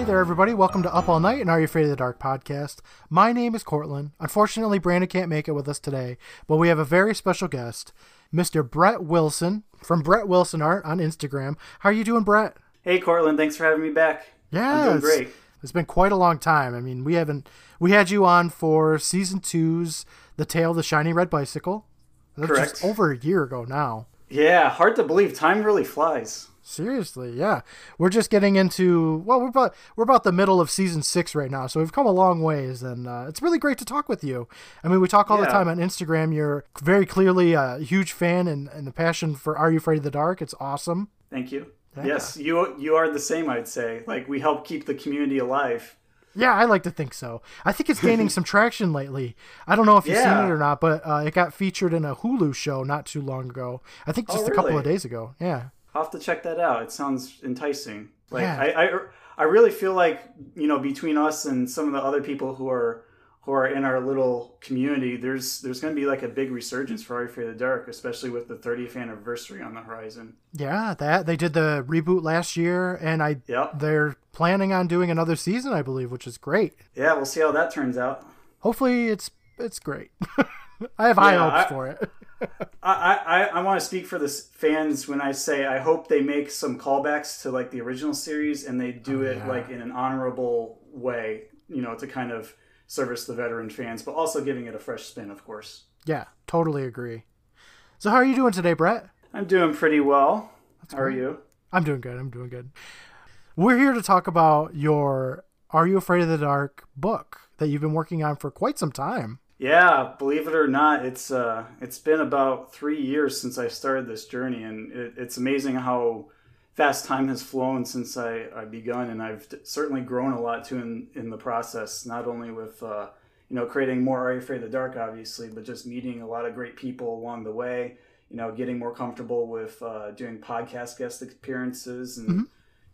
Hey there, everybody. Welcome to Up All Night and Are You Afraid of the Dark podcast. My name is Cortland. Unfortunately, Brandon can't make it with us today, but we have a very special guest, Mr. Brett Wilson from Brett Wilson Art on Instagram. How are you doing, Brett? Hey, Cortland. Thanks for having me back. Yeah, I'm doing it's- great. It's been quite a long time. I mean, we haven't we had you on for season two's The Tale of the Shiny Red Bicycle. That's Correct. just over a year ago now. Yeah, hard to believe. Time really flies. Seriously, yeah. We're just getting into well, we're about we're about the middle of season six right now, so we've come a long ways, and uh, it's really great to talk with you. I mean, we talk all the time on Instagram. You're very clearly a huge fan and, and the passion for Are You Afraid of the Dark? It's awesome. Thank you. Yes, you you are the same. I'd say. Like we help keep the community alive. Yeah, I like to think so. I think it's gaining some traction lately. I don't know if you've seen it or not, but uh, it got featured in a Hulu show not too long ago. I think Oh, just a couple of days ago. Yeah. I'll have to check that out. It sounds enticing. Like Yeah. I, I I really feel like you know between us and some of the other people who are who are in our little community, there's there's going to be like a big resurgence for Are You Afraid of the Dark, especially with the 30th anniversary on the horizon. Yeah, that they did the reboot last year, and I Yep. they're planning on doing another season, I believe, which is great. Yeah, we'll see how that turns out. Hopefully, it's it's great. I have high Yeah, hopes I- for it. I, I, I want to speak for the fans when I say I hope they make some callbacks to like the original series and they do oh, it yeah. like in an honorable way, you know, to kind of service the veteran fans, but also giving it a fresh spin, of course. Yeah, totally agree. So, how are you doing today, Brett? I'm doing pretty well. That's How are you? I'm doing good. I'm doing good. We're here to talk about your Are You Afraid of the Dark book that you've been working on for quite some time. Yeah, believe it or not, it's uh, it's been about three years since I started this journey, and it, it's amazing how fast time has flown since I, I begun, and I've certainly grown a lot too in, in the process. Not only with uh, you know creating more Are You Afraid of the Dark, obviously, but just meeting a lot of great people along the way. You know, getting more comfortable with uh, doing podcast guest appearances, and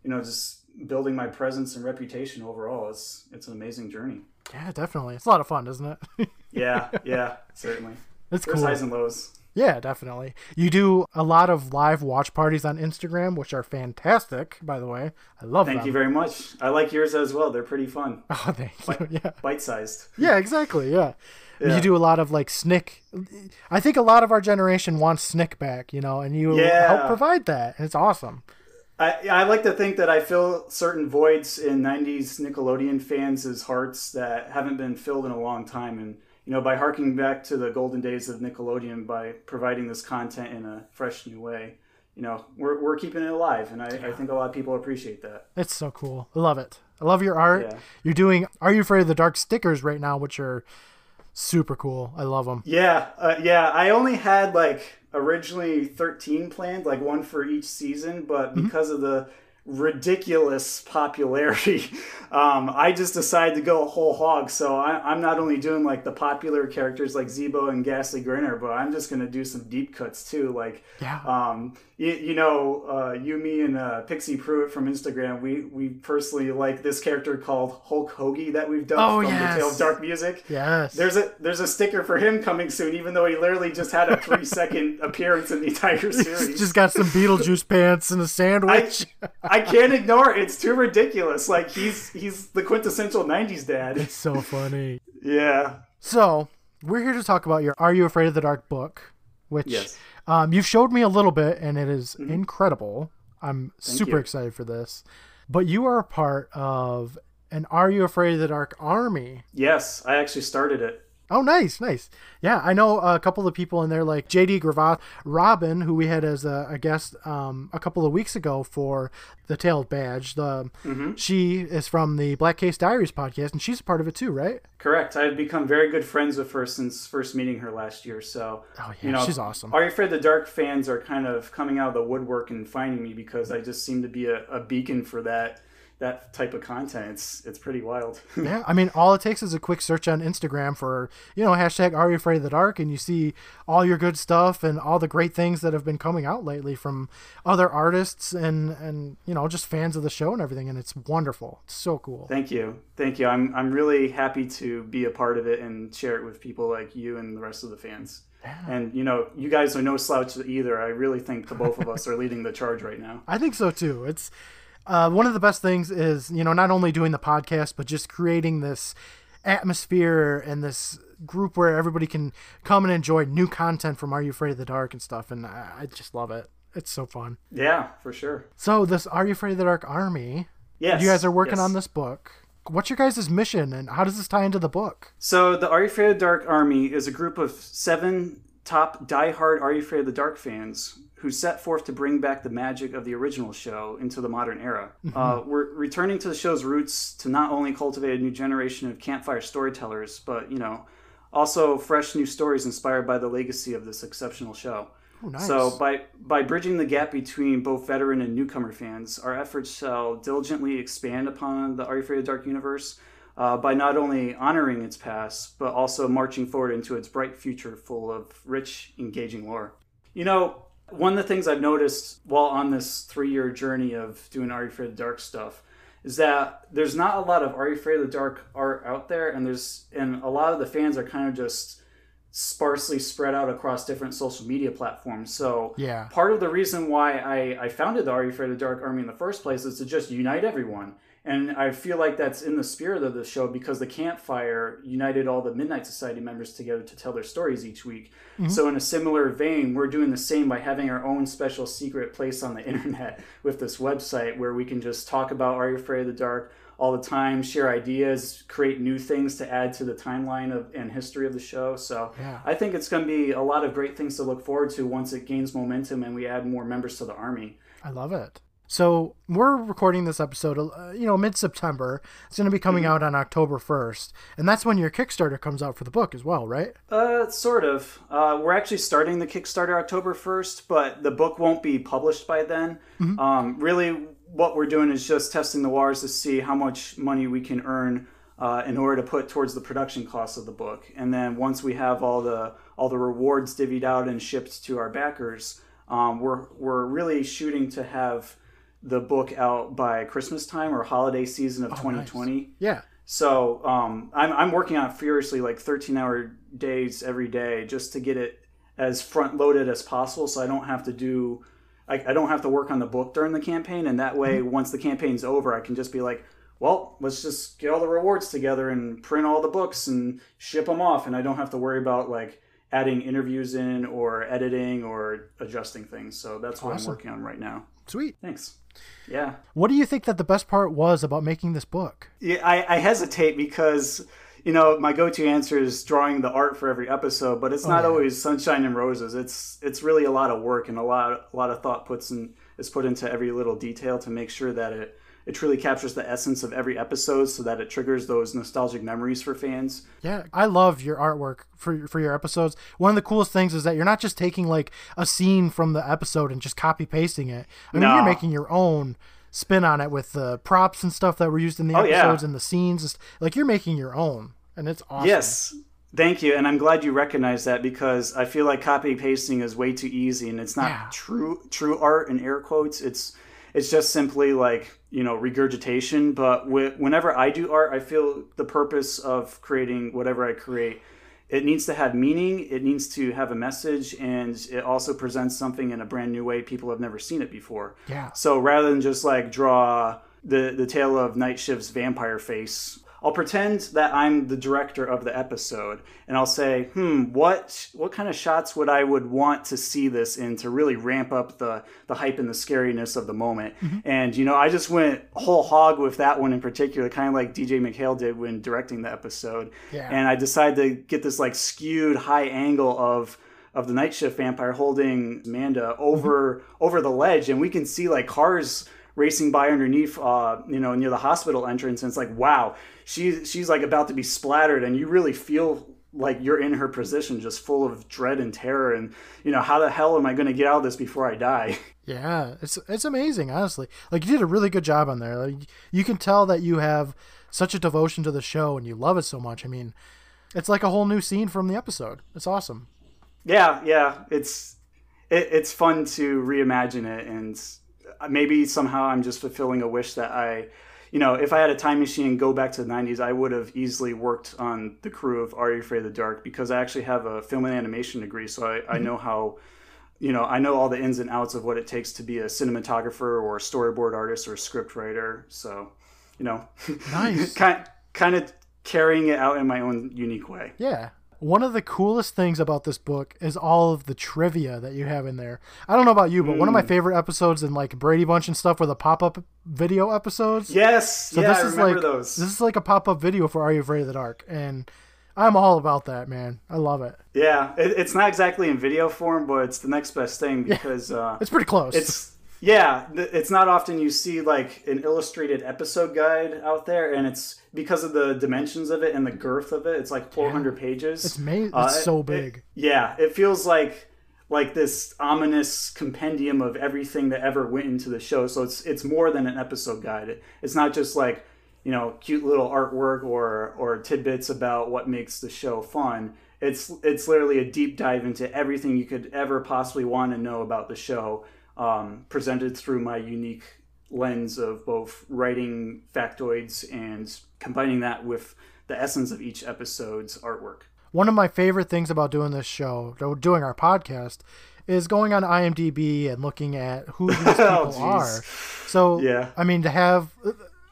you know, just building my presence and reputation overall. It's it's an amazing journey. Yeah, definitely. It's a lot of fun, isn't it? Yeah, yeah, certainly. it's There's cool. highs and lows. Yeah, definitely. You do a lot of live watch parties on Instagram, which are fantastic, by the way. I love them. Thank them. you very much. I like yours as well. They're pretty fun, Oh, thank you. Yeah. bite sized. Yeah, exactly. Yeah. Yeah. You do a lot of like snick. I think a lot of our generation wants snick back, you know, and you Yeah. help provide that. And it's awesome. I, I like to think that I fill certain voids in '90s Nickelodeon fans' hearts that haven't been filled in a long time, and you know, by harking back to the golden days of Nickelodeon by providing this content in a fresh new way, you know, we're, we're keeping it alive, and I, I think a lot of people appreciate that. It's so cool. I love it. I love your art. Yeah. You're doing Are You Afraid of the Dark stickers right now, which are super cool. I love them. Yeah, uh, yeah. I only had like originally 13 planned, like one for each season, but because of the ridiculous popularity, um, I just decided to go whole hog. So I, I'm not only doing like the popular characters like Zeebo and Ghastly Grinner, but I'm just going to do some deep cuts too. Like, Yeah. um, you, you know, uh, you, me, and uh, Pixie Pruitt from Instagram, we we personally like this character called Hulk Hoagie that we've done Oh, from yes. the Tale of Dark Music. Yes. There's a there's a sticker for him coming soon, even though he literally just had a three second appearance in the entire series. just got some Beetlejuice pants and a sandwich. I can't ignore it. It's too ridiculous. Like he's he's the quintessential '90s dad. it's so funny. Yeah. So we're here to talk about your Are You Afraid of the Dark book, which Yes. um, you've showed me a little bit, and it is incredible. I'm super you. excited for this. But you are a part of an Are You Afraid of the Dark army. Yes, I actually started it. Oh, nice, nice. Yeah, I know a couple of people in there, like JD Gravatt, Robin, who we had as a, a guest um, a couple of weeks ago for the Tailed Badge. The she is from the Black Case Diaries podcast, and she's a part of it too, right? Correct. I've become very good friends with her since first meeting her last year. So, Oh, yeah, you know, she's awesome. Are You Afraid the Dark fans are kind of coming out of the woodwork and finding me because I just seem to be a, a beacon for that that type of content. It's it's pretty wild. Yeah, I mean, all it takes is a quick search on Instagram for, you know, hashtag Are You Afraid of the Dark, and you see all your good stuff and all the great things that have been coming out lately from other artists and, and you know, just fans of the show and everything, and it's wonderful. It's so cool. Thank you. Thank you. I'm I'm really happy to be a part of it and share it with people like you and the rest of the fans. And you know, you guys are no slouch either. I really think the both of us are leading the charge right now. I think so too. It's Uh, one of the best things is, you know, not only doing the podcast, but just creating this atmosphere and this group where everybody can come and enjoy new content from Are You Afraid of the Dark and stuff. And I, I just love it. It's so fun. Yeah, for sure. So this Are You Afraid of the Dark Army? Yes. You guys are working yes. on this book. What's your guys' mission and how does this tie into the book? So the Are You Afraid of the Dark Army is a group of seven top diehard Are You Afraid of the Dark fans who set forth to bring back the magic of the original show into the modern era. Mm-hmm. Uh, we're returning to the show's roots to not only cultivate a new generation of campfire storytellers, but you know, also fresh new stories inspired by the legacy of this exceptional show. Oh, nice. So by by bridging the gap between both veteran and newcomer fans, our efforts shall diligently expand upon the Are You Afraid of Dark universe uh, by not only honoring its past, but also marching forward into its bright future full of rich, engaging lore. You know, one of the things I've noticed while on this three year journey of doing Are You Afraid of the Dark stuff is that there's not a lot of Are You Afraid of the Dark art out there, and there's and a lot of the fans are kind of just sparsely spread out across different social media platforms. So Yeah. part of the reason why I, I founded the Are You Afraid of the Dark Army in the first place is to just unite everyone. And I feel like that's in the spirit of the show because the campfire united all the Midnight Society members together to tell their stories each week. Mm-hmm. So, in a similar vein, we're doing the same by having our own special secret place on the internet with this website where we can just talk about Are You Afraid of the Dark all the time, share ideas, create new things to add to the timeline of and history of the show. So, Yeah. I think it's going to be a lot of great things to look forward to once it gains momentum and we add more members to the army. I love it. So we're recording this episode, uh, you know, mid-September. It's going to be coming out on October 1st, and that's when your Kickstarter comes out for the book as well, right? Uh, sort of. Uh, we're actually starting the Kickstarter October 1st, but the book won't be published by then. Um, really, what we're doing is just testing the waters to see how much money we can earn uh, in order to put towards the production costs of the book. And then once we have all the all the rewards divvied out and shipped to our backers, um, we're we're really shooting to have the book out by Christmas time or holiday season of 2020. Yeah. So um, I'm, I'm working on it furiously, like 13 hour days every day, just to get it as front loaded as possible. So I don't have to do, I, I don't have to work on the book during the campaign. And that way, once the campaign's over, I can just be like, well, let's just get all the rewards together and print all the books and ship them off. And I don't have to worry about like adding interviews in or editing or adjusting things. So that's what Awesome. I'm working on right now. Sweet. Thanks. Yeah. What do you think that the best part was about making this book? Yeah, I, I hesitate because you know my go-to answer is drawing the art for every episode, but it's oh, not yeah. always sunshine and roses. It's it's really a lot of work and a lot a lot of thought puts in is put into every little detail to make sure that it it truly captures the essence of every episode, so that it triggers those nostalgic memories for fans. Yeah, I love your artwork for for your episodes. One of the coolest things is that you're not just taking like a scene from the episode and just copy pasting it. I mean, No. you're making your own spin on it with the props and stuff that were used in the Oh, yeah. episodes and the scenes. Like you're making your own, and it's awesome. Yes. Thank you, and I'm glad you recognize that because I feel like copy pasting is way too easy, and it's not Yeah. true true art in air quotes. It's it's just simply like you know regurgitation. But wh- whenever I do art, I feel the purpose of creating whatever I create. It needs to have meaning. It needs to have a message, and it also presents something in a brand new way people have never seen it before. Yeah. So rather than just like draw the the tale of Night Shift's vampire face, I'll pretend that I'm the director of the episode, and I'll say, "Hmm, what what kind of shots would I would want to see this in to really ramp up the the hype and the scariness of the moment?" And you know, I just went whole hog with that one in particular, kind of like DJ MacHale did when directing the episode. Yeah. And I decided to get this like skewed high angle of of the night shift vampire holding Amanda over over the ledge, and we can see like cars racing by underneath, uh, you know, near the hospital entrance, and it's like, wow, she's she's like about to be splattered, and you really feel like you're in her position, just full of dread and terror, and you know, how the hell am I going to get out of this before I die? Yeah, it's it's amazing, honestly. Like you did a really good job on there. Like you can tell that you have such a devotion to the show and you love it so much. I mean, it's like a whole new scene from the episode. It's awesome. Yeah, yeah, it's it, it's fun to reimagine it, and Uh, maybe somehow I'm just fulfilling a wish that I, you know, if I had a time machine and go back to the '90s, I would have easily worked on the crew of Are You Afraid of the Dark because I actually have a film and animation degree, so I, I mm-hmm. know how you know, I know all the ins and outs of what it takes to be a cinematographer or a storyboard artist or a script writer. So, you know, Nice. kind kind of carrying it out in my own unique way. Yeah. One of the coolest things about this book is all of the trivia that you have in there. I don't know about you, but one of my favorite episodes in like Brady Bunch and stuff were the pop up video episodes. Yes, So yeah, this I is remember like those. this is like a pop up video for Are You Afraid of the Dark? And I'm all about that, man. I love it. Yeah, it, it's not exactly in video form, but it's the next best thing because uh, It's pretty close. it's yeah, it's not often you see like an illustrated episode guide out there, and it's because of the dimensions of it and the girth of it. It's like 400 pages. It's ma- it's Uh, so it- big. yeah, it feels like like this ominous compendium of everything that ever went into the show. So it's it's more than an episode guide. It, it's not just like you know cute little artwork or or tidbits about what makes the show fun. It's it's literally a deep dive into everything you could ever possibly want to know about the show, um, presented through my unique lens of both writing factoids and combining that with the essence of each episode's artwork. One of my favorite things about doing this show, doing our podcast, is going on IMDb and looking at who these people Oh, are. So, Yeah. I mean, to have,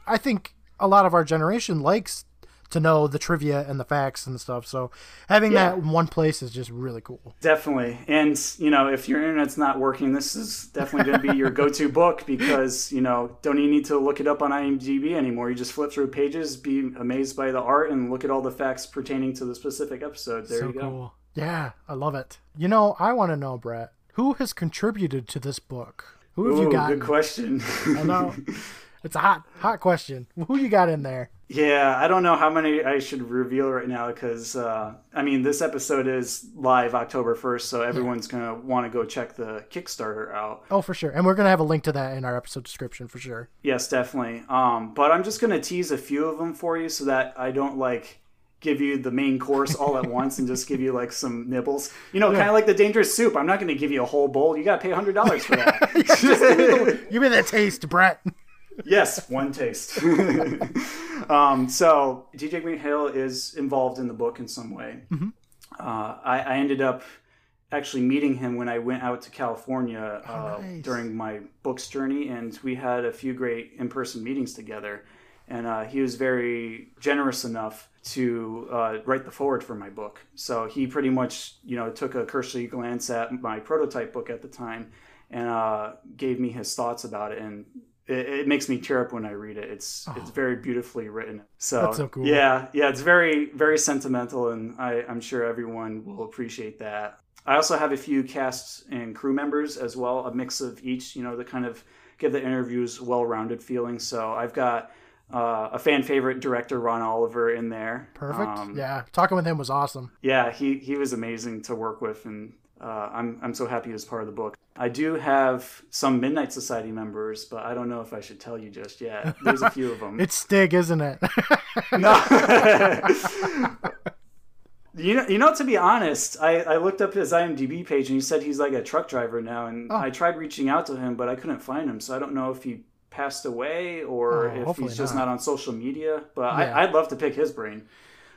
I think a lot of our generation likes to know the trivia and the facts and stuff. So, having Yeah. that in one place is just really cool. Definitely. And, you know, if your internet's not working, this is definitely going to be your go to book because, you know, don't even need to look it up on IMDb anymore. You just flip through pages, be amazed by the art, and look at all the facts pertaining to the specific episode. There so you go. cool. Yeah, I love it. You know, I want to know, Brett, who has contributed to this book? Who have you got? good question. I know. It's a hot, hot question. Who you got in there? Yeah, I don't know how many I should reveal right now because, uh, I mean, this episode is live October 1st, so everyone's going to want to go check the Kickstarter out. Oh, for sure. And we're going to have a link to that in our episode description for sure. Yes, definitely. Um, but I'm just going to tease a few of them for you so that I don't like give you the main course all at once and just give you like some nibbles. You know, kind of like the dangerous soup. I'm not going to give you a whole bowl. You got to pay $100 for that. Give me that taste, Brett. yes, one taste. um, so DJ Green Hill is involved in the book in some way. Mm-hmm. Uh, I, I ended up actually meeting him when I went out to California uh, Oh, nice. during my books journey, and we had a few great in-person meetings together. And uh, he was very generous enough to uh, write the forward for my book. So he pretty much, you know, took a cursory glance at my prototype book at the time and uh, gave me his thoughts about it. And it, it makes me tear up when I read it. It's it's very beautifully written. So, Oh. That's so cool. yeah, yeah, it's very very sentimental, and I, I'm sure everyone will appreciate that. I also have a few cast and crew members as well, a mix of each, you know, to kind of give the interviews well-rounded feeling. So I've got uh, a fan favorite director, Ron Oliver, in there. Perfect. Um, yeah. Talking with him was awesome. yeah, he he was amazing to work with, and uh, I'm I'm so happy was part of the book. I do have some Midnight Society members, but I don't know if I should tell you just yet. There's a few of them. It's Stig, isn't it? no. you know, you know. To be honest, I, I looked up his IMDb page, and he said he's like a truck driver now. And Oh. I tried reaching out to him, but I couldn't find him. So I don't know if he passed away or Oh, if he's just not. not. on social media. But Yeah. I, I'd love to pick his brain.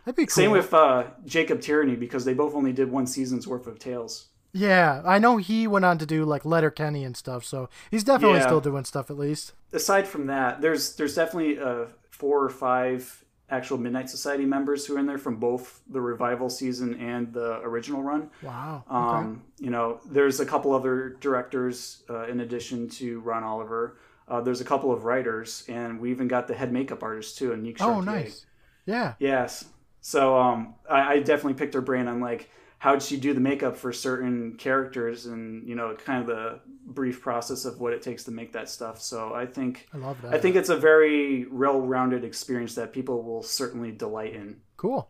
That'd be cool. Same with uh, Jacob Tierney because they both only did one season's worth of Tales. Yeah, I know he went on to do like Letterkenny and stuff, so he's definitely Yeah. still doing stuff at least. aside from that, there's there's definitely uh, four or five actual Midnight Society members who are in there from both the revival season and the original run. Wow. Okay. Um, you know, there's a couple other directors uh, in addition to Ron Oliver. Uh, there's a couple of writers, and we even got the head makeup artist too, Anique oh, Chartier. nice. Yeah. Yes. So um, I, I definitely picked her brain on like how'd she do the makeup for certain characters, and you know, kind of the brief process of what it takes to make that stuff. So I think I love that. I think it's a very well-rounded experience that people will certainly delight in. Cool.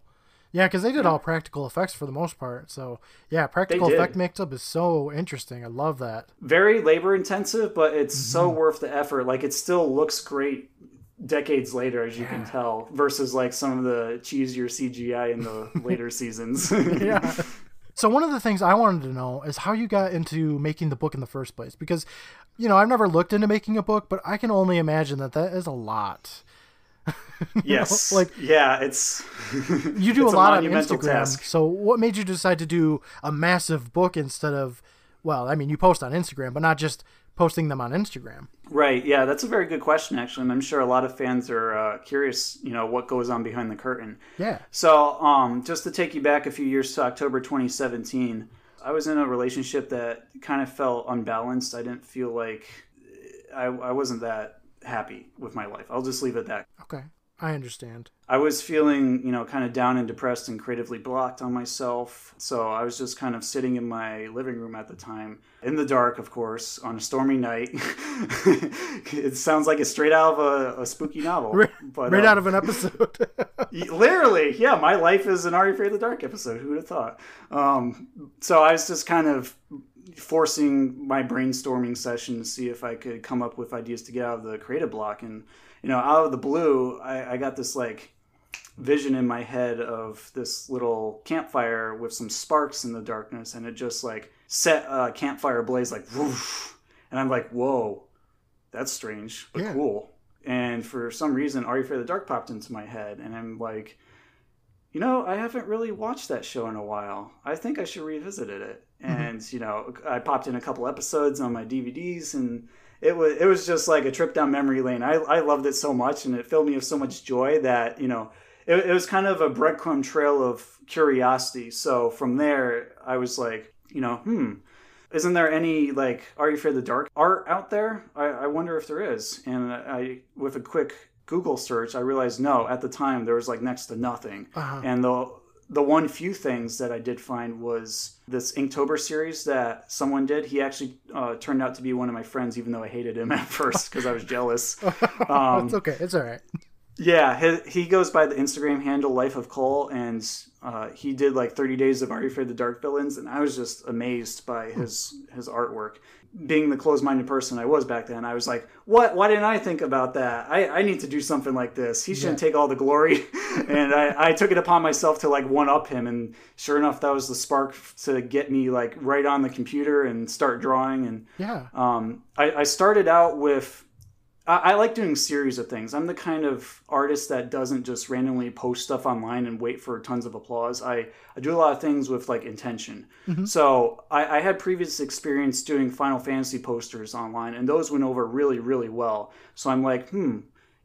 Yeah, because they did all practical effects for the most part. So yeah, practical effect makeup is so interesting. I love that. Very labor-intensive, but it's Mm-hmm. so worth the effort. Like it still looks great decades later, as you can tell, versus like some of the cheesier CGI in the later seasons. yeah. So one of the things I wanted to know is how you got into making the book in the first place because you know, I've never looked into making a book, but I can only imagine that that is a lot. yes. like- yeah, it's You do it's a lot on monumental Instagram. So what made you decide to do a massive book instead of well, I mean, you post on Instagram, but not just posting them on Instagram. Right. Yeah, that's a very good question, actually, and I'm sure a lot of fans are uh, curious. You know, what goes on behind the curtain. Yeah. So, um, just to take you back a few years to October 2017, I was in a relationship that kind of felt unbalanced. I didn't feel like I, I wasn't that happy with my life. I'll just leave it at that. Okay. I understand. I was feeling, you know, kind of down and depressed and creatively blocked on myself. So I was just kind of sitting in my living room at the time, in the dark, of course, on a stormy night. it sounds like it's straight out of a, a spooky novel. Right, but, right um, out of an episode. literally, yeah. My life is an Are You Afraid of the Dark episode. Who would have thought? Um, so I was just kind of forcing my brainstorming session to see if I could come up with ideas to get out of the creative block and you know, out of the blue, I, I got this like vision in my head of this little campfire with some sparks in the darkness, and it just like set a campfire blaze like whoosh. And I'm like, whoa, that's strange, but yeah. cool. And for some reason, Are You Afraid of the Dark popped into my head, and I'm like, you know, I haven't really watched that show in a while. I think I should revisit it. Mm-hmm. And you know, I popped in a couple episodes on my DVDs, and it was it was just like a trip down memory lane. I I loved it so much, and it filled me with so much joy that you know it, it was kind of a breadcrumb trail of curiosity. So from there, I was like, you know, hmm. Isn't there any like Are You Afraid of the Dark art out there? I, I wonder if there is. And I, with a quick Google search, I realized no. At the time, there was like next to nothing. Uh-huh. And the the one few things that I did find was this Inktober series that someone did. He actually uh, turned out to be one of my friends, even though I hated him at first because I was jealous. Um, it's okay. It's all right. Yeah, he, he, goes by the Instagram handle Life of Cole, and uh, he did like 30 days of Are You Afraid of the Dark villains, and I was just amazed by his his artwork being the closed-minded person I was back then, I was like, "What? Why didn't I think about that? I, I need to do something like this. He shouldn't yeah. take all the glory." and I, I took it upon myself to like one up him, and sure enough, that was the spark to get me like right on the computer and start drawing. And yeah, um, I, I started out with I, I like doing series of things. I'm the kind of artist that doesn't just randomly post stuff online and wait for tons of applause. I, I do a lot of things with like intention. Mm-hmm. So I, I had previous experience doing Final Fantasy posters online, and those went over really, really well. So I'm like, hmm,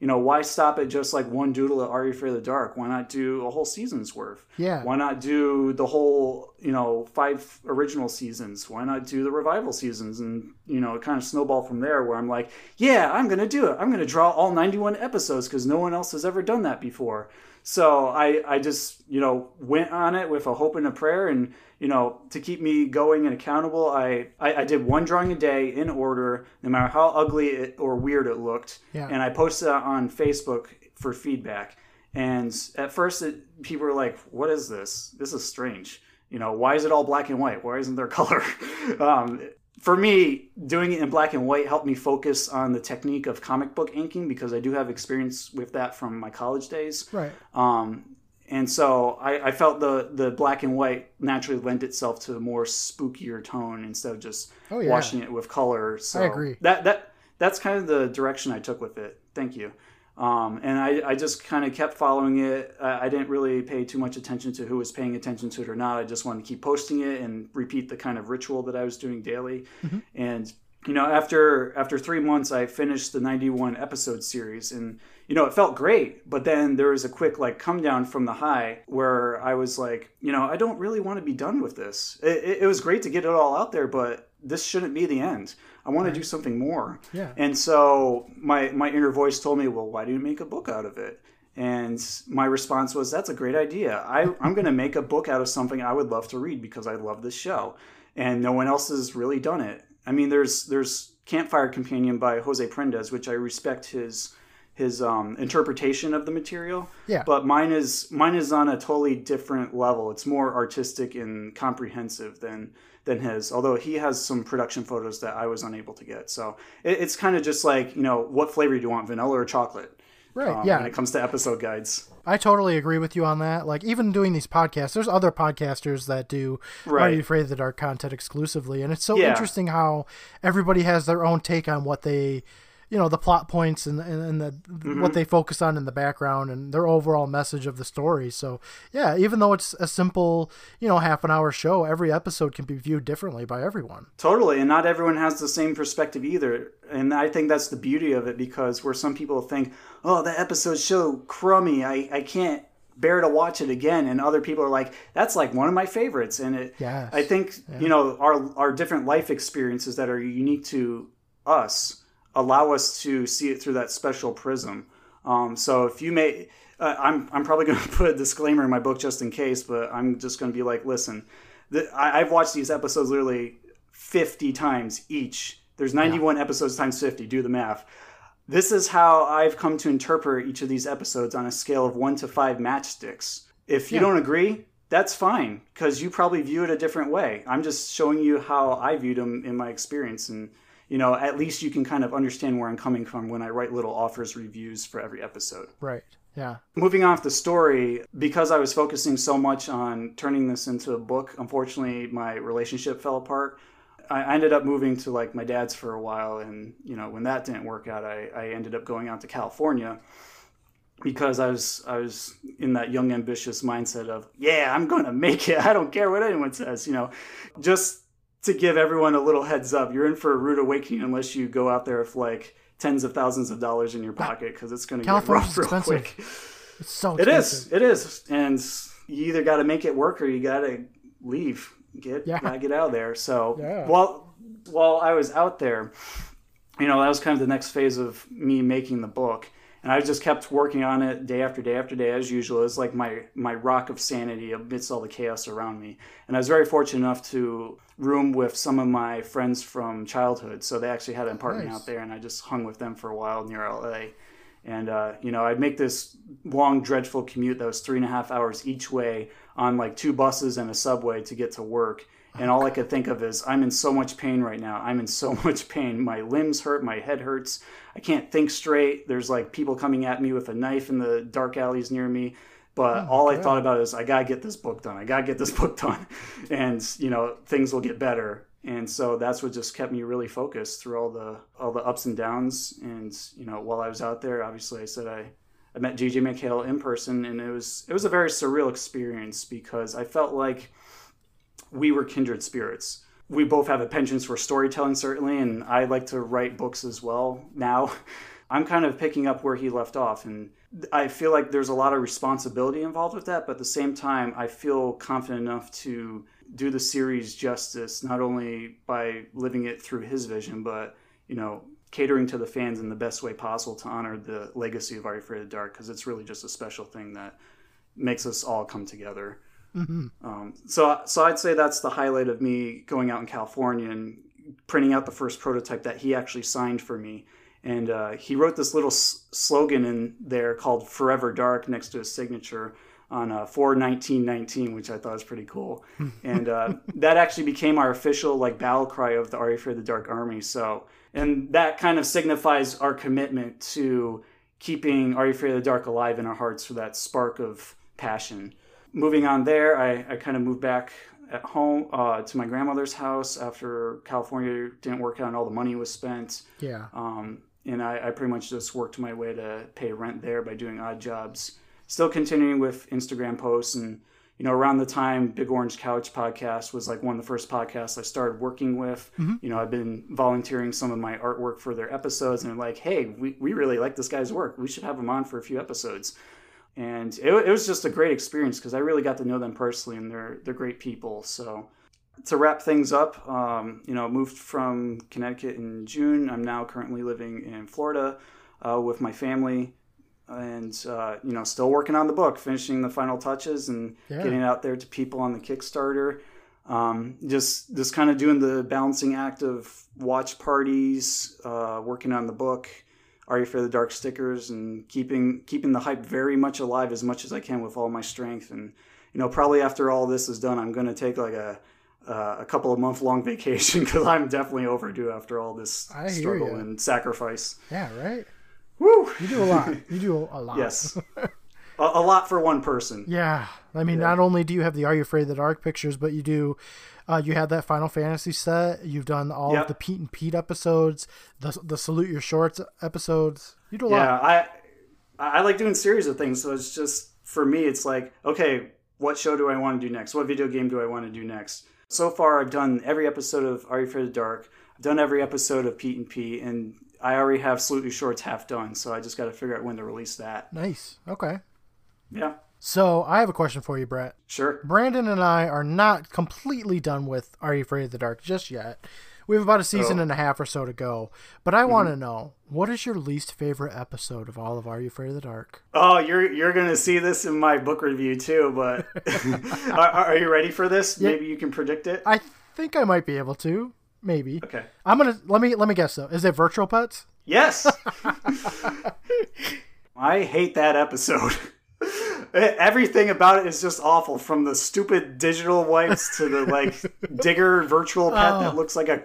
you know, why stop at just like one doodle at Are You Afraid of the Dark? Why not do a whole season's worth? Yeah. Why not do the whole, you know, five original seasons? Why not do the revival seasons? And, you know, kind of snowballed from there where I'm like, yeah, I'm going to do it. I'm going to draw all 91 episodes because no one else has ever done that before. So I, I just, you know, went on it with a hope and a prayer. And, you know, to keep me going and accountable, I, I, I did one drawing a day in order, no matter how ugly it, or weird it looked. Yeah. And I posted it on Facebook for feedback. And at first, it, people were like, what is this? This is strange. You know, why is it all black and white? Why isn't there color? um, for me, doing it in black and white helped me focus on the technique of comic book inking because I do have experience with that from my college days. Right. Um, and so I, I, felt the the black and white naturally lent itself to a more spookier tone instead of just oh, yeah. washing it with color. So I agree. That that that's kind of the direction I took with it. Thank you. Um, and I, I just kind of kept following it. I, I, didn't really pay too much attention to who was paying attention to it or not. I just wanted to keep posting it and repeat the kind of ritual that I was doing daily. Mm-hmm. And you know, after after three months, I finished the 91 episode series, and you know, it felt great. But then there was a quick like come down from the high where I was like, you know, I don't really want to be done with this. It, it, it was great to get it all out there, but this shouldn't be the end. I want right. to do something more. Yeah. And so my my inner voice told me, well, why do you make a book out of it? And my response was, that's a great idea. I, I'm going to make a book out of something I would love to read because I love this show, and no one else has really done it. I mean, there's there's Campfire Companion by Jose Prendes, which I respect his his um, interpretation of the material. Yeah. But mine is mine is on a totally different level. It's more artistic and comprehensive than than his. Although he has some production photos that I was unable to get. So it, it's kind of just like you know, what flavor do you want, vanilla or chocolate? Right. Um, yeah. When it comes to episode guides. I totally agree with you on that. Like even doing these podcasts, there's other podcasters that do right. Are You Afraid of the Dark content exclusively, and it's so yeah. interesting how everybody has their own take on what they you know the plot points and and, and the mm-hmm. what they focus on in the background and their overall message of the story. So yeah, even though it's a simple you know half an hour show, every episode can be viewed differently by everyone. Totally, and not everyone has the same perspective either. And I think that's the beauty of it because where some people think, oh, that episode's so crummy, I I can't bear to watch it again and other people are like that's like one of my favorites and it yes. i think yeah. you know our our different life experiences that are unique to us allow us to see it through that special prism um, so if you may uh, i'm i'm probably going to put a disclaimer in my book just in case but i'm just going to be like listen the, I, have watched these episodes literally 50 times each there's 91 yeah. episodes times 50 do the math this is how I've come to interpret each of these episodes on a scale of one to five matchsticks. If you yeah. don't agree, that's fine because you probably view it a different way. I'm just showing you how I viewed them in my experience, and you know, at least you can kind of understand where I'm coming from when I write little offers reviews for every episode. Right. Yeah. Moving off the story, because I was focusing so much on turning this into a book, unfortunately, my relationship fell apart. I ended up moving to like my dad's for a while, and you know when that didn't work out, I, I ended up going out to California because I was I was in that young ambitious mindset of yeah I'm going to make it I don't care what anyone says you know just to give everyone a little heads up you're in for a rude awakening unless you go out there with like tens of thousands of dollars in your pocket because it's going to get rough real expensive. quick. It's so expensive. it is it is and you either got to make it work or you got to leave get yeah. gotta get out of there. So yeah. while while I was out there, you know, that was kind of the next phase of me making the book. And I just kept working on it day after day after day as usual. It's like my my rock of sanity amidst all the chaos around me. And I was very fortunate enough to room with some of my friends from childhood. So they actually had an apartment nice. out there, and I just hung with them for a while near LA. And uh, you know, I'd make this long, dreadful commute that was three and a half hours each way on like two buses and a subway to get to work. And all I could think of is, I'm in so much pain right now. I'm in so much pain. My limbs hurt. My head hurts. I can't think straight. There's like people coming at me with a knife in the dark alleys near me. But oh all God. I thought about is, I got to get this book done. I got to get this book done. And, you know, things will get better. And so that's what just kept me really focused through all the all the ups and downs. And, you know, while I was out there, obviously I said I I met JJ MacHale in person, and it was it was a very surreal experience because I felt like we were kindred spirits. We both have a penchant for storytelling, certainly, and I like to write books as well. Now, I'm kind of picking up where he left off, and I feel like there's a lot of responsibility involved with that. But at the same time, I feel confident enough to do the series justice, not only by living it through his vision, but you know catering to the fans in the best way possible to honor the legacy of Are You Afraid of the Dark because it's really just a special thing that makes us all come together. Mm-hmm. Um, so, so I'd say that's the highlight of me going out in California and printing out the first prototype that he actually signed for me. And uh, he wrote this little s- slogan in there called "Forever Dark" next to his signature on uh, 41919, which I thought was pretty cool. and uh, that actually became our official like battle cry of the Are You Afraid of the Dark Army. So and that kind of signifies our commitment to keeping Are You Afraid of the Dark alive in our hearts for that spark of passion. Moving on there, I, I kind of moved back at home uh, to my grandmother's house after California didn't work out and all the money was spent. Yeah. Um, and I, I pretty much just worked my way to pay rent there by doing odd jobs. Still continuing with Instagram posts and you know, around the time Big Orange Couch podcast was like one of the first podcasts I started working with. Mm-hmm. You know, I've been volunteering some of my artwork for their episodes, and they're like, hey, we, we really like this guy's work. We should have him on for a few episodes. And it, it was just a great experience because I really got to know them personally, and they're they're great people. So to wrap things up, um, you know, moved from Connecticut in June. I'm now currently living in Florida uh, with my family and uh, you know still working on the book finishing the final touches and yeah. getting it out there to people on the kickstarter um, just just kind of doing the balancing act of watch parties uh, working on the book are you for the dark stickers and keeping keeping the hype very much alive as much as i can with all my strength and you know probably after all this is done i'm going to take like a uh, a couple of month long vacation because i'm definitely overdue after all this I struggle and sacrifice yeah right Woo! You do a lot. You do a lot. yes. a, a lot for one person. Yeah, I mean, not only do you have the Are You Afraid of the Dark pictures, but you do. Uh, you have that Final Fantasy set. You've done all Yep. of the Pete and Pete episodes, the the Salute Your Shorts episodes. You do a Yeah, lot. Yeah, I I like doing series of things, so it's just for me, it's like, okay, what show do I want to do next? What video game do I want to do next? So far, I've done every episode of Are You Afraid of the Dark. I've done every episode of Pete and Pete, and I already have Salute Your Shorts half done, so I just got to figure out when to release that. Nice. Okay. Yeah, So I have a question for you, Brett. sure. Brandon and I are not completely done with Are You Afraid of the Dark just yet. We have about a season Oh. and a half or so to go. But I mm-hmm. want to know what is your least favorite episode of all of Are You Afraid of the Dark? Oh, you're you're gonna see this in my book review too, but are, are you ready for this? Maybe you can predict it. I think I might be able to. Maybe. Okay. I'm gonna let me let me guess though. Is it Virtual Pets? Yes. I hate that episode. Everything about it is just awful, from the stupid digital wipes to the like digger virtual pet Oh. that looks like a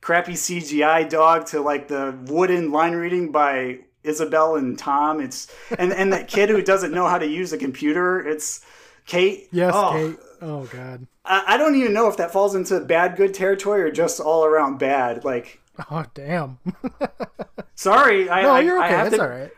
crappy CGI dog to like the wooden line reading by Isabel and Tom. It's and and that kid who doesn't know how to use a computer. It's Kate. Yes, Oh, Kate. Oh God. I, I don't even know if that falls into bad good territory or just all around bad. Like, Oh damn. sorry, I, no, you're I okay. have It's to, all right.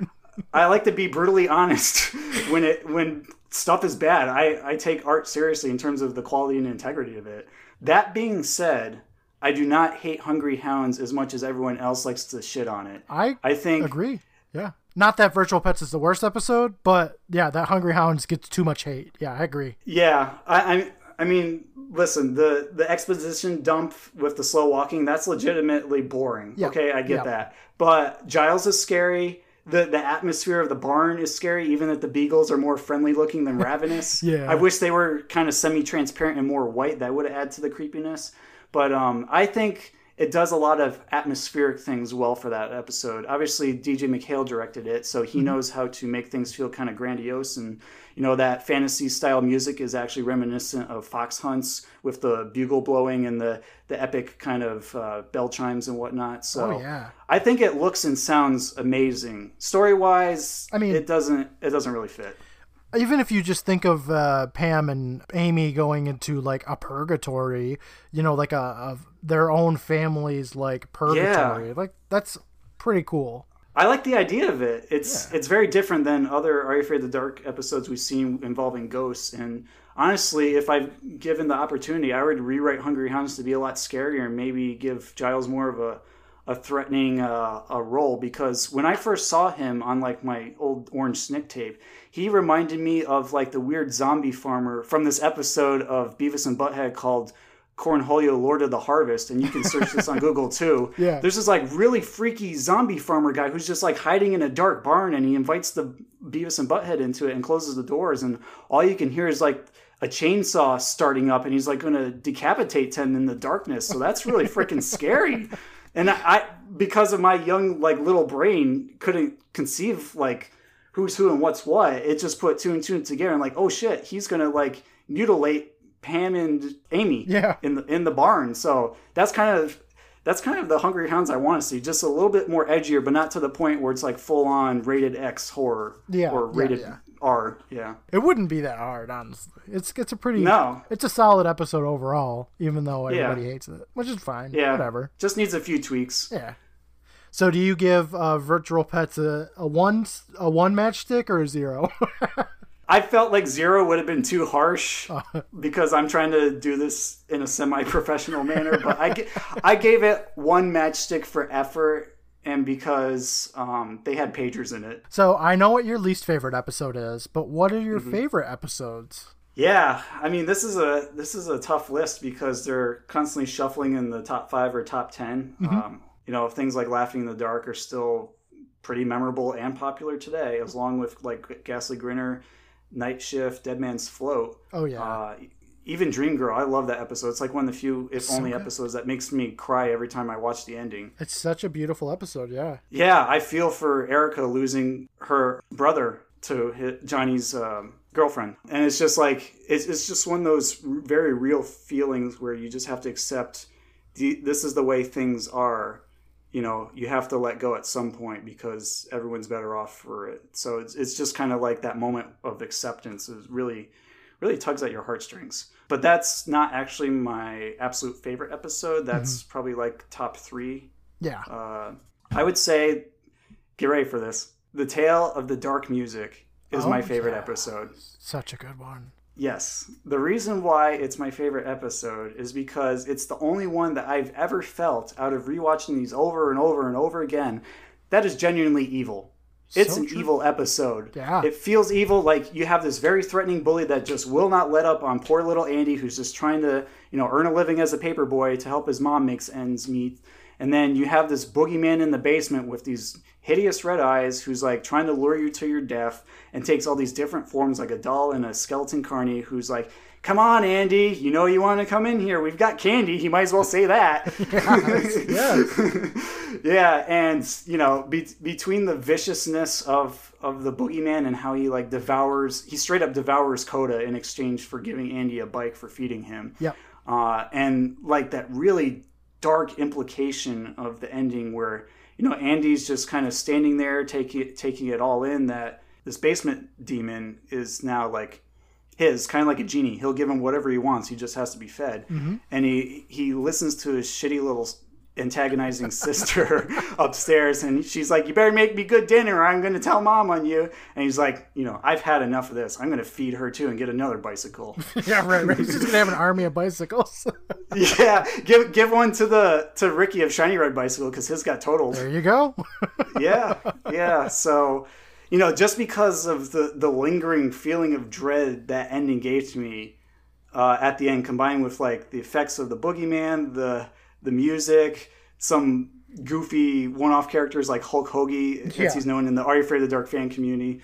I like to be brutally honest when it when stuff is bad. I, I take art seriously in terms of the quality and integrity of it. That being said, I do not hate Hungry Hounds as much as everyone else likes to shit on it. I I think agree. Yeah. Not that Virtual Pets is the worst episode, but yeah, that Hungry Hounds gets too much hate. Yeah, I agree. yeah, I, I I mean, listen, the the exposition dump with the slow walking, that's legitimately boring. Yeah. Okay, I get Yeah. that. But Giles is scary. The, the atmosphere of the barn is scary, even that the beagles are more friendly looking than ravenous. Yeah. I wish they were kind of semi transparent and more white. That would add to the creepiness. But um, I think it does a lot of atmospheric things well for that episode. Obviously, DJ MacHale directed it, so he knows how to make things feel kind of grandiose. And, you know, that fantasy style music is actually reminiscent of Fox Hunts with the bugle blowing and the, the epic kind of uh, bell chimes and whatnot. So Oh yeah. I think it looks and sounds amazing. Story wise, I mean- it doesn't it doesn't really fit. even if you just think of uh, Pam and Amy going into like a purgatory, you know, like a, a their own family's like purgatory, like that's pretty cool. I like the idea of it. It's it's very different than other Are You Afraid of the Dark episodes we've seen involving ghosts. And honestly, if I've given the opportunity, I would rewrite Hungry Hounds to be a lot scarier and maybe give Giles more of a a threatening uh, a role because when I first saw him on like my old orange snick tape, he reminded me of like the weird zombie farmer from this episode of Beavis and Butthead called Cornholio Lord of the Harvest, and you can search this on Google too. Yeah. There's this like really freaky zombie farmer guy who's just like hiding in a dark barn, and he invites the Beavis and Butthead into it and closes the doors, and all you can hear is like a chainsaw starting up, and he's like going to decapitate them in the darkness. So that's really freaking scary. And I, because of my young like little brain, couldn't conceive like who's who and what's what. It just put two and two together, and like, oh shit, he's gonna like mutilate Pam and Amy Yeah. in the in the barn. So that's kind of that's kind of the Hungry Hounds I want to see. Just a little bit more edgier, but not to the point where it's like full on rated X horror Yeah, or rated yeah. R. Yeah. It wouldn't be that hard, honestly. It's it's a pretty No. It's a solid episode overall, even though Yeah. everybody hates it, which is fine. Yeah. Whatever. Just needs a few tweaks. Yeah. So do you give uh, Virtual Pets a, a one a one match stick or a zero? I felt like zero would have been too harsh Uh. because I'm trying to do this in a semi-professional manner. But I, I gave it one matchstick for effort, and because um, they had pagers in it. so I know what your least favorite episode is, but what are Mm-hmm. your favorite episodes? Yeah, I mean this is a this is a tough list because they're constantly shuffling in the top five or top 10 Um, you know, things like Laughing in the Dark are still pretty memorable and popular today, as long with like Ghastly Grinner, Night Shift, Dead Man's Float. Oh yeah. Uh, even Dream Girl, I love that episode. It's like one of the few, if only, good. episodes that makes me cry every time I watch the ending. it's such a beautiful episode, yeah. Yeah, I feel for Erica losing her brother to Johnny's um, girlfriend, and it's just like it's, it's just one of those very real feelings where you just have to accept the, this is the way things are. You know you have to let go at some point because everyone's better off for it. So it's, it's just kind of like that moment of acceptance is really really tugs at your heartstrings. But that's not actually my absolute favorite episode. That's mm-hmm. probably like top three. Yeah. Uh, i would say get ready for this. The tale of the dark music is oh, my favorite yeah. episode. Such a good one Yes. The reason why it's my favorite episode is because it's the only one that I've ever felt out of rewatching these over and over and over again that is genuinely evil. It's so an true. evil episode. Yeah. It feels evil like you have this very threatening bully that just will not let up on poor little Andy who's just trying to, you know, earn a living as a paper boy to help his mom make ends meet. And then you have this boogeyman in the basement with these hideous red eyes who's like trying to lure you to your death and takes all these different forms like a doll and a skeleton carney who's like come on andy you know you want to come in here. We've got candy. He might as well say that. Yes. yeah and you know be- between the viciousness of of the boogeyman and how he like devours he straight up devours coda in exchange for giving andy a bike for feeding him. Yeah. Uh, and like that really dark implication of the ending where you know, Andy's just kind of standing there, taking it, taking it all in. That this basement demon is now like his, kind of like a genie. He'll give him whatever he wants. He just has to be fed. Mm-hmm. And he he listens to his shitty little antagonizing sister upstairs and she's like you better make me good dinner or i'm going to tell mom on you. And he's like you know i've had enough of this. I'm going to feed her too and get another bicycle. Yeah right, right. he's just going to have an army of bicycles. Yeah give give one to the to ricky of shiny red bicycle because his got totaled. There you go. Yeah yeah so you know just because of the the lingering feeling of dread that ending gave to me uh, at the end combined with like the effects of the boogeyman the the music, some goofy one-off characters like Hulk Hoagie, yeah. he's known in the Are You Afraid of the Dark fan community.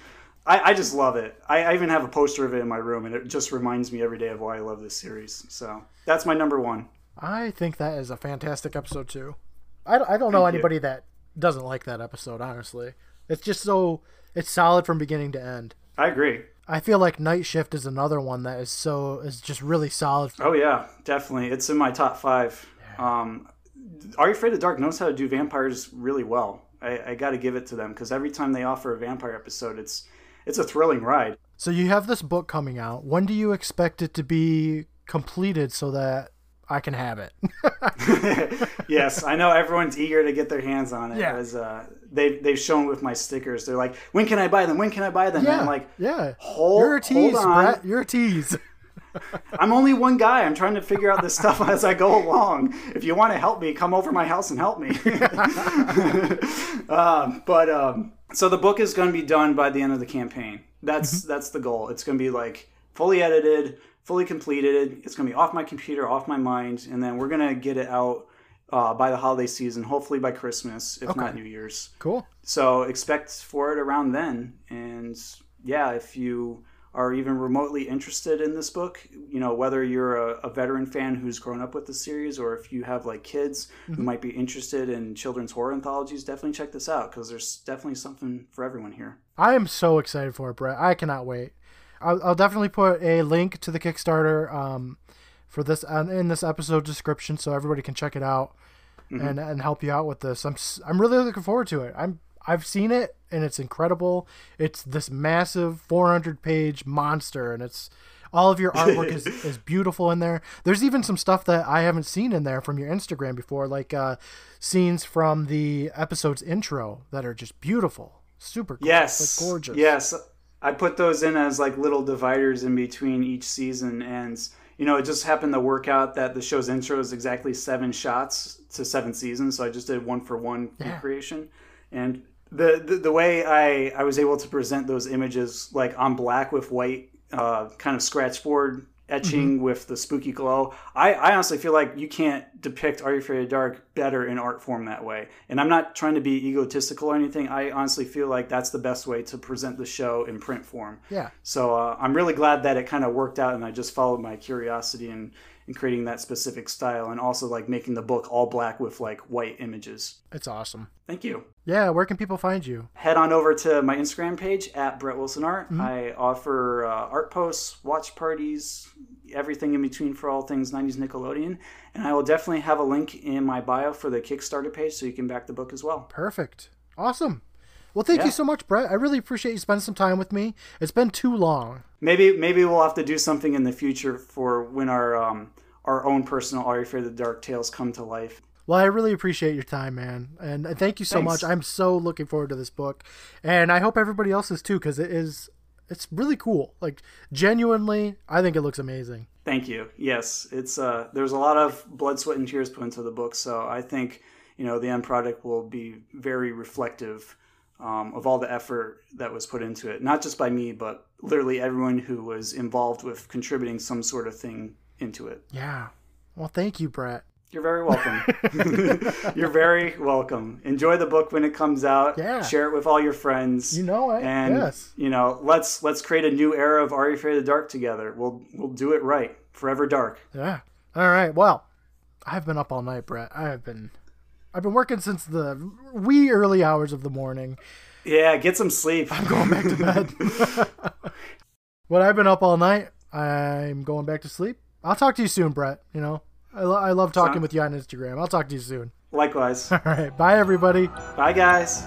I, I just love it. I, I, even have a poster of it in my room, and it just reminds me every day of why I love this series. So that's my number one. I think that is a fantastic episode too. I, I don't know Thank anybody you. that doesn't like that episode. Honestly, it's just so it's solid from beginning to end. I agree. I feel like Night Shift is another one that is so is just really solid. Oh yeah, definitely. It's in my top five. Um, Are You Afraid of the Dark knows how to do vampires really well. I, I got to give it to them because every time they offer a vampire episode, it's it's a thrilling ride. So you have this book coming out. When do you expect it to be completed so that I can have it? yes, I know everyone's eager to get their hands on it. Yeah. As, uh, they've they've shown with my stickers. They're like, when can I buy them? When can I buy them? Yeah, and I'm like, yeah. Hold, You're a tease, hold on. Brett. You're a tease. I'm only one guy. I'm trying to figure out this stuff as I go along. If you want to help me, come over my house and help me. um, but um, so the book is going to be done by the end of the campaign. That's mm-hmm. that's the goal. It's going to be like fully edited, fully completed. It's going to be off my computer, off my mind, and then we're going to get it out uh, by the holiday season, hopefully by Christmas, if okay. not New Year's. Cool. So expect for it around then. And yeah, if you are even remotely interested in this book, you know, whether you're a, a, veteran fan who's grown up with the series or if you have like kids mm-hmm. who might be interested in children's horror anthologies, definitely check this out because there's definitely something for everyone here. I am so excited for it, Brett. I cannot wait. I'll, I'll definitely put a link to the Kickstarter um, for this uh, in this episode description so everybody can check it out mm-hmm. and, and help you out with this. I'm, I'm really looking forward to it. I'm I've seen it and it's incredible. It's this massive 400 page monster and it's all of your artwork is, is beautiful in there. There's even some stuff that I haven't seen in there from your Instagram before, like uh, scenes from the episode's intro that are just beautiful, super cool. Yes, like gorgeous. Yes, I put those in as like little dividers in between each season, and you know it just happened to work out that the show's intro is exactly seven shots to seven seasons, so I just did one for one yeah. recreation, and the, the, the way I, I was able to present those images like on black with white uh, kind of scratch board etching mm-hmm. with the spooky glow. I, I honestly feel like you can't depict Are You Afraid of Dark better in art form that way. And I'm not trying to be egotistical or anything. I honestly feel like that's the best way to present the show in print form. Yeah. So uh, I'm really glad that it kind of worked out and I just followed my curiosity and and creating that specific style, and also like making the book all black with like white images. It's awesome. Thank you. Yeah, where can people find you? Head on over to my Instagram page at Brett Wilson Art. Mm-hmm. I offer uh, art posts, watch parties, everything in between for all things 90s Nickelodeon. And I will definitely have a link in my bio for the Kickstarter page so you can back the book as well. Perfect. Awesome. Well, thank yeah. you so much, Brett. I really appreciate you spending some time with me. It's been too long. Maybe maybe we'll have to do something in the future for when our um, our own personal Are You Afraid of the Dark tales come to life. Well, I really appreciate your time, man, and thank you so Thanks. much. I'm so looking forward to this book, and I hope everybody else is too, because it is it's really cool. Like genuinely, I think it looks amazing. Thank you. Yes, it's uh, there's a lot of blood, sweat, and tears put into the book, so I think you know the end product will be very reflective um, of all the effort that was put into it, not just by me, but literally everyone who was involved with contributing some sort of thing into it. Yeah. Well, thank you, Brett. You're very welcome. You're very welcome. Enjoy the book when it comes out. Yeah. Share it with all your friends. You know it. And yes. you know, let's let's create a new era of Are You Afraid of the Dark together. We'll we'll do it right. Forever dark. Yeah. All right. Well, I've been up all night, Brett. I have been I've been working since the wee early hours of the morning. Yeah, get some sleep. I'm going back to bed. but I've been up all night. I'm going back to sleep. I'll talk to you soon, Brett. You know, I, lo- I love talking with you on Instagram. I'll talk to you soon. Likewise. All right. Bye, everybody. Bye, guys.